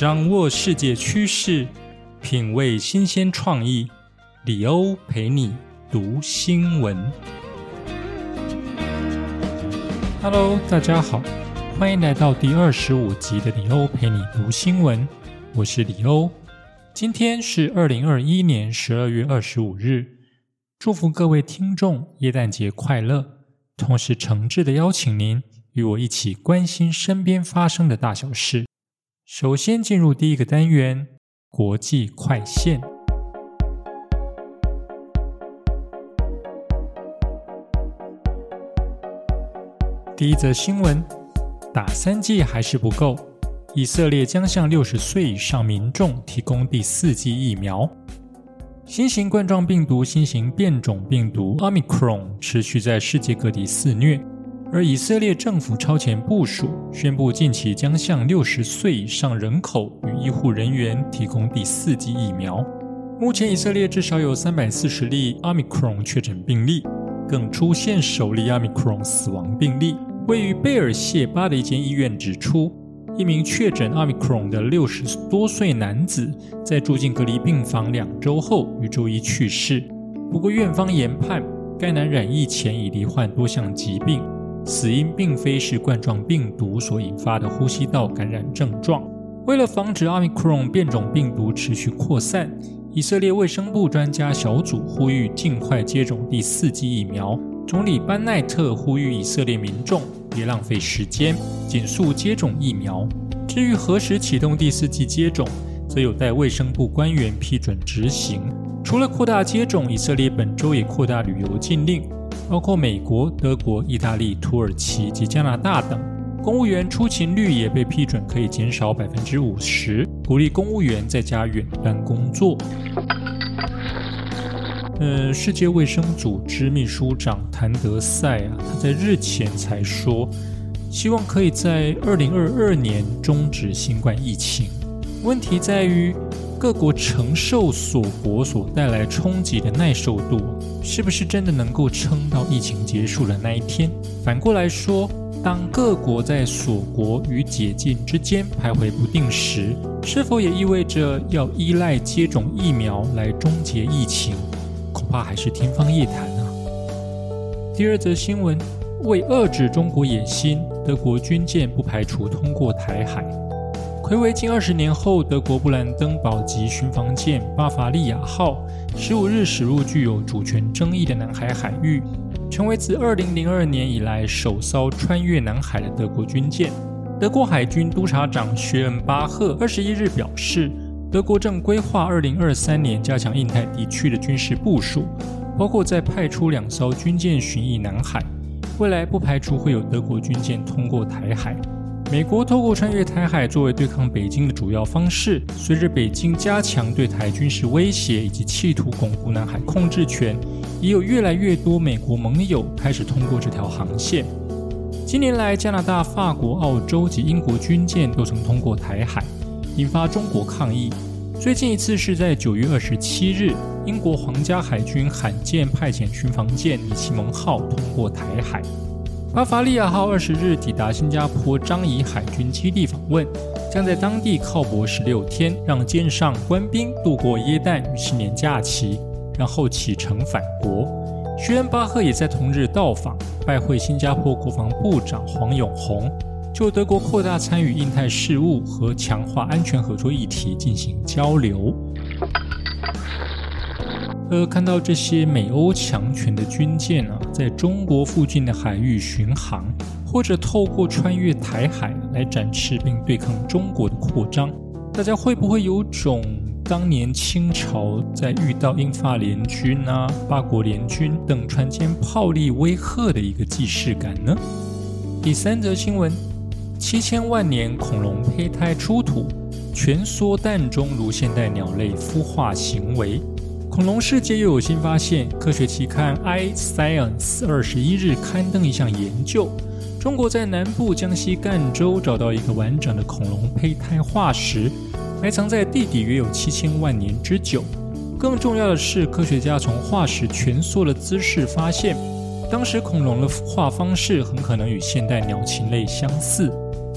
掌握世界趋势，品味新鲜创意。李欧陪你读新闻。Hello，大家好，欢迎来到第二十五集的李欧陪你读新闻。我是李欧，今天是二零二一年十二月二十五日，祝福各位听众耶诞节快乐，同时诚挚的邀请您与我一起关心身边发生的大小事。首先进入第一个单元——国际快线。第一则新闻：打三剂还是不够，以色列将向六十岁以上民众提供第四剂疫苗。新型冠状病毒新型变种病毒 Omicron 持续在世界各地肆虐。而以色列政府超前部署，宣布近期将向六十岁以上人口与医护人员提供第四剂疫苗。目前，以色列至少有三百四十例奥密克戎确诊病例，更出现首例奥密克戎死亡病例。位于贝尔谢巴的一间医院指出，一名确诊奥密克戎的六十多岁男子在住进隔离病房两周后于周一去世。不过，院方研判该男染疫前已罹患多项疾病。死因并非是冠状病毒所引发的呼吸道感染症状。为了防止奥密克戎变种病毒持续扩散，以色列卫生部专家小组呼吁尽快接种第四剂疫苗。总理班奈特呼吁以色列民众别浪费时间，紧速接种疫苗。至于何时启动第四剂接种，则有待卫生部官员批准执行。除了扩大接种，以色列本周也扩大旅游禁令。包括美国、德国、意大利、土耳其及加拿大等，公务员出勤率也被批准可以减少百分之五十，鼓励公务员在家远端工作。呃，世界卫生组织秘书长谭德赛啊，他在日前才说，希望可以在二零二二年终止新冠疫情。问题在于。各国承受锁国所带来冲击的耐受度，是不是真的能够撑到疫情结束的那一天？反过来说，当各国在锁国与解禁之间徘徊不定时，是否也意味着要依赖接种疫苗来终结疫情？恐怕还是天方夜谭啊！第二则新闻：为遏制中国野心，德国军舰不排除通过台海。回违近二十年后，德国布兰登堡级巡防舰巴伐利亚号十五日驶入具有主权争议的南海海域，成为自二零零二年以来首艘穿越南海的德国军舰。德国海军督察长薛恩巴赫二十一日表示，德国正规划二零二三年加强印太地区的军事部署，包括在派出两艘军舰巡弋南海，未来不排除会有德国军舰通过台海。美国透过穿越台海作为对抗北京的主要方式。随着北京加强对台军事威胁以及企图巩固南海控制权，也有越来越多美国盟友开始通过这条航线。近年来，加拿大、法国、澳洲及英国军舰都曾通过台海，引发中国抗议。最近一次是在九月二十七日，英国皇家海军罕见派遣巡防舰“尼奇蒙号”通过台海。巴伐利亚号二十日抵达新加坡樟宜海军基地访问，将在当地靠泊十六天，让舰上官兵度过耶诞与新年假期，然后启程返国。徐恩巴赫也在同日到访，拜会新加坡国防部长黄永红，就德国扩大参与印太事务和强化安全合作议题进行交流。而看到这些美欧强权的军舰啊，在中国附近的海域巡航，或者透过穿越台海来展示并对抗中国的扩张，大家会不会有种当年清朝在遇到英法联军啊、八国联军等船舰炮力威吓的一个既视感呢？第三则新闻：七千万年恐龙胚胎出土，蜷缩蛋中如现代鸟类孵化行为。恐龙世界又有新发现。科学期刊《iScience》二十一日刊登一项研究：中国在南部江西赣州找到一个完整的恐龙胚胎化石，埋藏在地底约有七千万年之久。更重要的是，科学家从化石蜷缩的姿势发现，当时恐龙的孵化方式很可能与现代鸟禽类相似。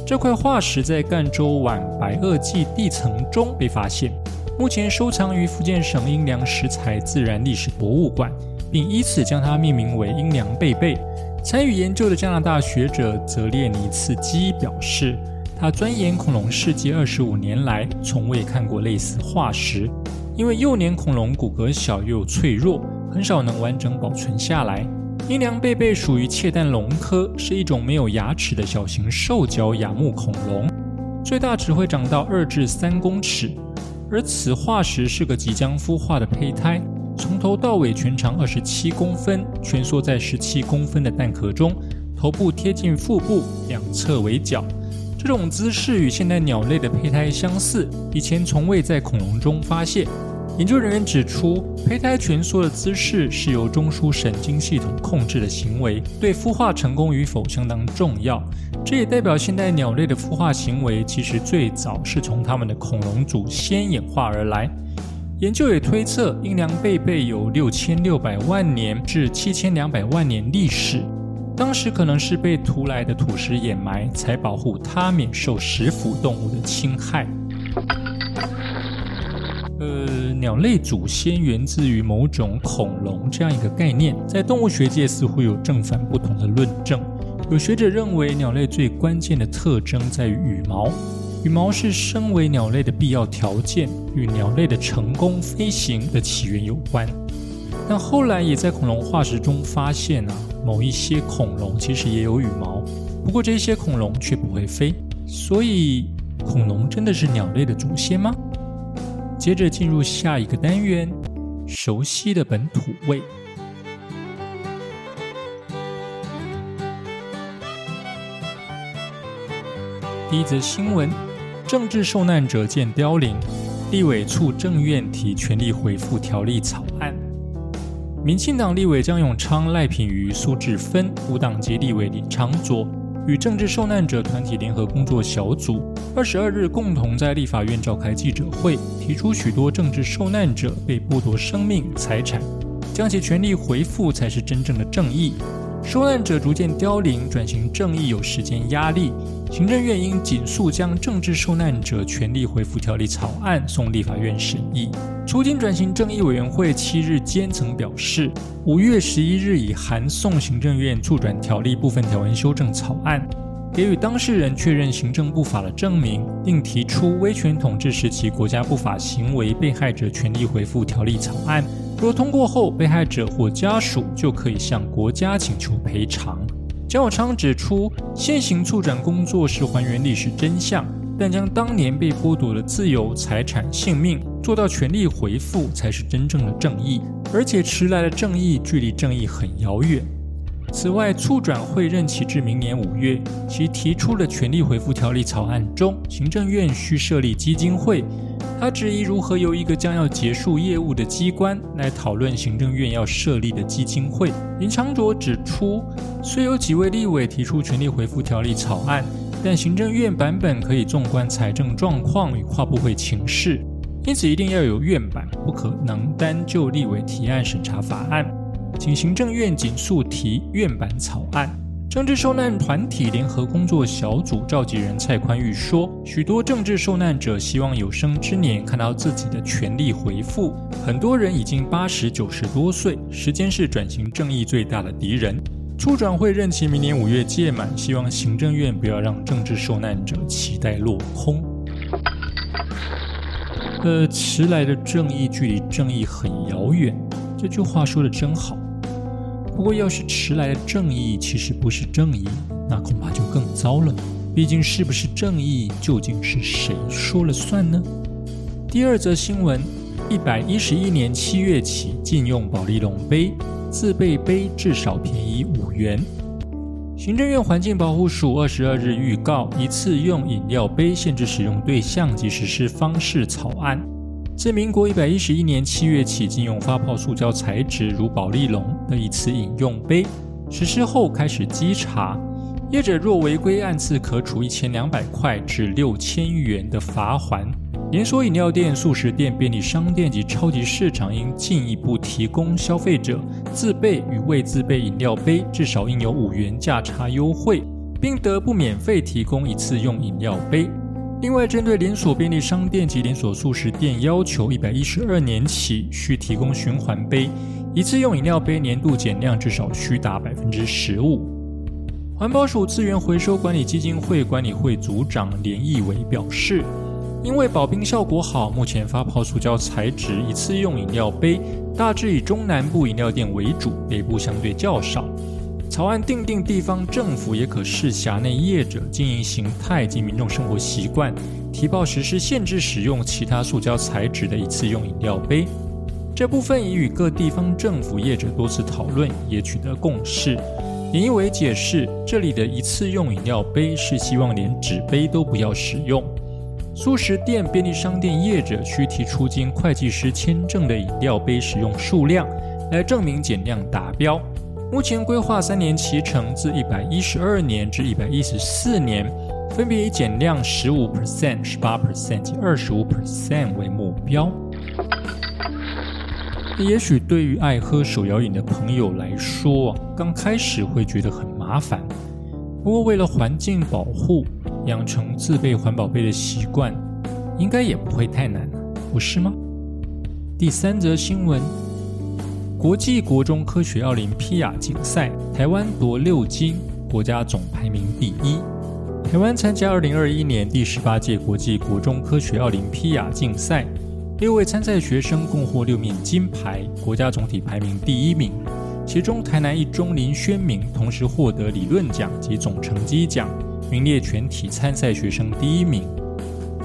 这块化石在赣州皖白垩纪地层中被发现，目前收藏于福建省阴凉石材自然历史博物馆，并依此将它命名为阴凉贝贝。参与研究的加拿大学者泽列尼茨基表示，他钻研恐龙世界二十五年来，从未看过类似化石，因为幼年恐龙骨骼小又脆弱，很少能完整保存下来。阴凉贝贝属于窃蛋龙科，是一种没有牙齿的小型兽脚亚目恐龙，最大只会长到二至三公尺。而此化石是个即将孵化的胚胎，从头到尾全长二十七公分，蜷缩在十七公分的蛋壳中，头部贴近腹部，两侧为角。这种姿势与现代鸟类的胚胎相似，以前从未在恐龙中发现。研究人员指出，胚胎蜷缩的姿势是由中枢神经系统控制的行为，对孵化成功与否相当重要。这也代表现代鸟类的孵化行为其实最早是从它们的恐龙祖先演化而来。研究也推测，阴凉贝贝有六千六百万年至七千两百万年历史，当时可能是被涂来的土石掩埋，才保护它免受食腐动物的侵害。呃，鸟类祖先源自于某种恐龙这样一个概念，在动物学界似乎有正反不同的论证。有学者认为，鸟类最关键的特征在于羽毛，羽毛是身为鸟类的必要条件，与鸟类的成功飞行的起源有关。但后来也在恐龙化石中发现啊，某一些恐龙其实也有羽毛，不过这些恐龙却不会飞。所以，恐龙真的是鸟类的祖先吗？接着进入下一个单元，熟悉的本土味。第一则新闻：政治受难者见凋零，立委促政院提全力回复条例草案。民进党立委江永昌、赖品妤、苏志芬，无党籍立委林长佐。与政治受难者团体联合工作小组二十二日共同在立法院召开记者会，提出许多政治受难者被剥夺生命财产，将其权利回复才是真正的正义。受难者逐渐凋零，转型正义有时间压力。行政院应紧速将政治受难者权利回复条例草案送立法院审议。促进转型正义委员会七日间曾表示，五月十一日已函送行政院促转条例部分条文修正草案，给予当事人确认行政不法的证明，并提出威权统治时期国家不法行为被害者权利回复条例草案。若通过后，被害者或家属就可以向国家请求赔偿。江永昌指出，现行促转工作是还原历史真相，但将当年被剥夺的自由、财产、性命做到权利回复，才是真正的正义。而且迟来的正义距离正义很遥远。此外，促转会任期至明年五月，其提出的权力回复条例草案中，行政院需设立基金会。他质疑如何由一个将要结束业务的机关来讨论行政院要设立的基金会。林长卓指出，虽有几位立委提出权力回复条例草案，但行政院版本可以纵观财政状况与跨部会情势，因此一定要有院版，不可能单就立委提案审查法案，请行政院紧速提院版草案。政治受难团体联合工作小组召集人蔡宽裕说：“许多政治受难者希望有生之年看到自己的权利回复。很多人已经八十九十多岁，时间是转型正义最大的敌人。初转会任期明年五月届满，希望行政院不要让政治受难者期待落空。呃，迟来的正义距离正义很遥远，这句话说的真好。”不过，要是迟来的正义其实不是正义，那恐怕就更糟了。毕竟，是不是正义，究竟是谁说了算呢？第二则新闻：一百一十一年七月起禁用保利龙杯，自备杯至少便宜五元。行政院环境保护署二十二日预告一次用饮料杯限制使用对象及实施方式草案。自民国一百一十一年七月起，禁用发泡塑胶材质，如保利龙的一次饮用杯。实施后开始稽查，业者若违规，按次可处一千两百块至六千元的罚款。连锁饮料店、素食店、便利商店及超级市场应进一步提供消费者自备与未自备饮料杯，至少应有五元价差优惠。并得不免费提供一次用饮料杯。另外，针对连锁便利商店及连锁素食店要求，一百一十二年起需提供循环杯，一次用饮料杯年度减量至少需达百分之十五。环保署资源回收管理基金会管理会组长连义伟表示，因为保冰效果好，目前发泡塑胶材质一次用饮料杯大致以中南部饮料店为主，北部相对较少。草案定定地方政府也可视辖内业者经营形态及民众生活习惯，提报实施限制使用其他塑胶材质的一次用饮料杯。这部分已与各地方政府业者多次讨论，也取得共识。林一伟解释，这里的一次用饮料杯是希望连纸杯都不要使用。素食店、便利商店业者需提出经会计师签证的饮料杯使用数量，来证明减量达标。目前规划三年期程，自一百一十二年至一百一十四年，分别以减量十五 percent、十八 percent 及二十五 percent 为目标。也许对于爱喝手摇饮的朋友来说，刚开始会觉得很麻烦。不过为了环境保护，养成自备环保杯的习惯，应该也不会太难，不是吗？第三则新闻。国际国中科学奥林匹亚竞赛，台湾夺六金，国家总排名第一。台湾参加二零二一年第十八届国际国中科学奥林匹亚竞赛，六位参赛学生共获六面金牌，国家总体排名第一名。其中，台南一中林宣明同时获得理论奖及总成绩奖，名列全体参赛学生第一名。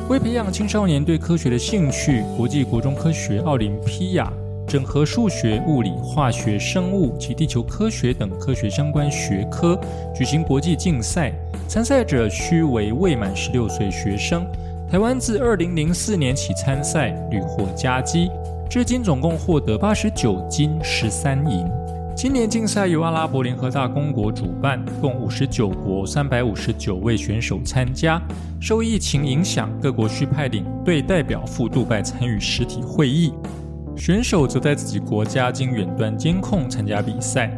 为培养青少年对科学的兴趣，国际国中科学奥林匹亚。整合数学、物理、化学、生物及地球科学等科学相关学科举行国际竞赛，参赛者需为未满十六岁学生。台湾自二零零四年起参赛，屡获佳绩，至今总共获得八十九金十三银。今年竞赛由阿拉伯联合大公国主办，共五十九国三百五十九位选手参加。受疫情影响，各国需派领队代表赴杜拜参与实体会议。选手则在自己国家经远端监控参加比赛。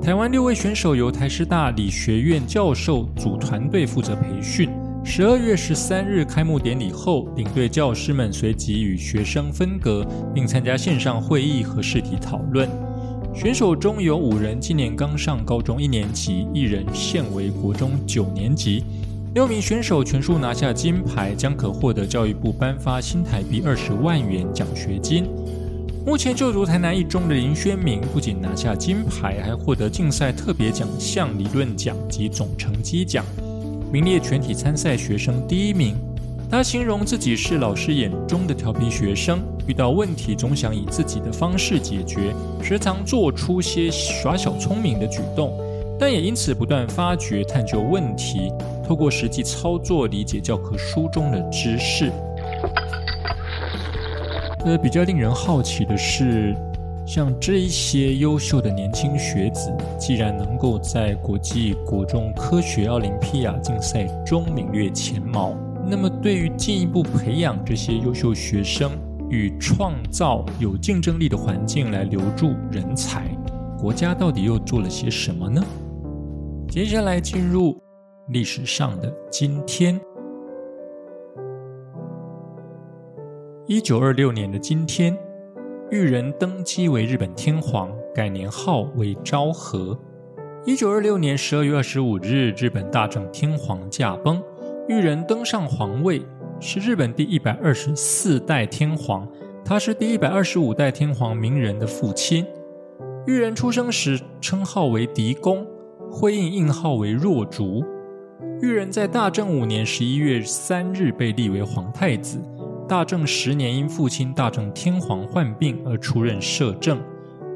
台湾六位选手由台师大理学院教授组团队负责培训。十二月十三日开幕典礼后，领队教师们随即与学生分隔，并参加线上会议和试题讨论。选手中有五人今年刚上高中一年级，一人现为国中九年级。六名选手全数拿下金牌，将可获得教育部颁发新台币二十万元奖学金。目前就读台南一中的林轩明，不仅拿下金牌，还获得竞赛特别奖项理论奖及总成绩奖，名列全体参赛学生第一名。他形容自己是老师眼中的调皮学生，遇到问题总想以自己的方式解决，时常做出些耍小聪明的举动，但也因此不断发掘、探究问题，透过实际操作理解教科书中的知识。呃，比较令人好奇的是，像这一些优秀的年轻学子，既然能够在国际国中科学奥林匹亚竞赛中名列前茅，那么对于进一步培养这些优秀学生与创造有竞争力的环境来留住人才，国家到底又做了些什么呢？接下来进入历史上的今天。一九二六年的今天，裕仁登基为日本天皇，改年号为昭和。一九二六年十二月二十五日，日本大正天皇驾崩，裕仁登上皇位，是日本第一百二十四代天皇。他是第一百二十五代天皇明仁的父亲。裕仁出生时称号为狄公，徽印印号为若竹。裕仁在大正五年十一月三日被立为皇太子。大正十年，因父亲大正天皇患病而出任摄政。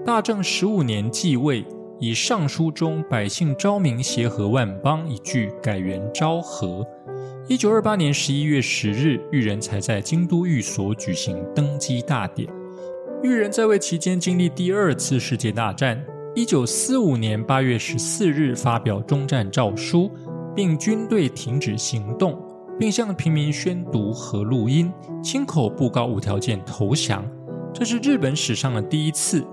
大正十五年继位，以上书中“百姓昭明，协和万邦”一句改元昭和。一九二八年十一月十日，裕仁才在京都寓所举行登基大典。裕仁在位期间经历第二次世界大战。一九四五年八月十四日发表终战诏书，并军队停止行动。并向平民宣读和录音，亲口布告无条件投降。这是日本史上的第一次。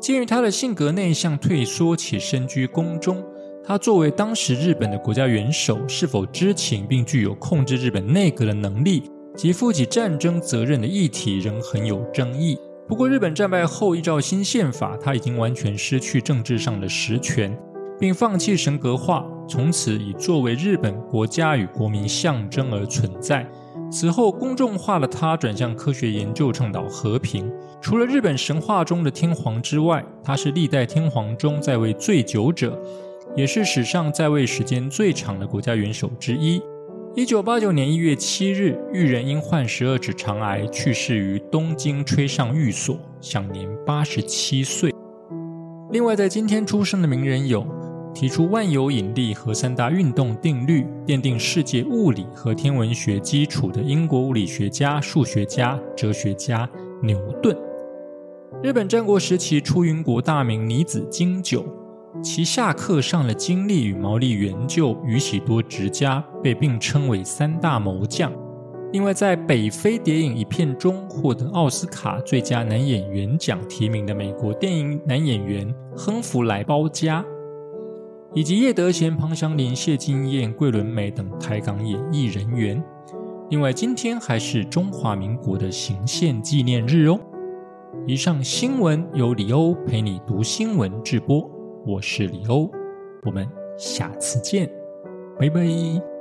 鉴于他的性格内向、退缩且身居宫中，他作为当时日本的国家元首，是否知情并具有控制日本内阁的能力及负起战争责任的议题仍很有争议。不过，日本战败后，依照新宪法，他已经完全失去政治上的实权，并放弃神格化，从此以作为日本国家与国民象征而存在。此后，公众化的他转向科学研究，倡导和平。除了日本神话中的天皇之外，他是历代天皇中在位最久者。也是史上在位时间最长的国家元首之一。一九八九年一月七日，裕仁因患十二指肠癌去世于东京吹上寓所，享年八十七岁。另外，在今天出生的名人有：提出万有引力和三大运动定律，奠定世界物理和天文学基础的英国物理学家、数学家、哲学家牛顿；日本战国时期出云国大名尼子经久。其下课上了精力与毛利元就、宇喜多直家，被并称为三大谋将。另外，在《北非谍影》一片中获得奥斯卡最佳男演员奖提名的美国电影男演员亨弗莱·包嘉，以及叶德娴、庞祥林、谢金燕、桂纶镁等台港演艺人员。另外，今天还是中华民国的行宪纪念日哦。以上新闻由李欧陪你读新闻直播。我是李欧，我们下次见，拜拜。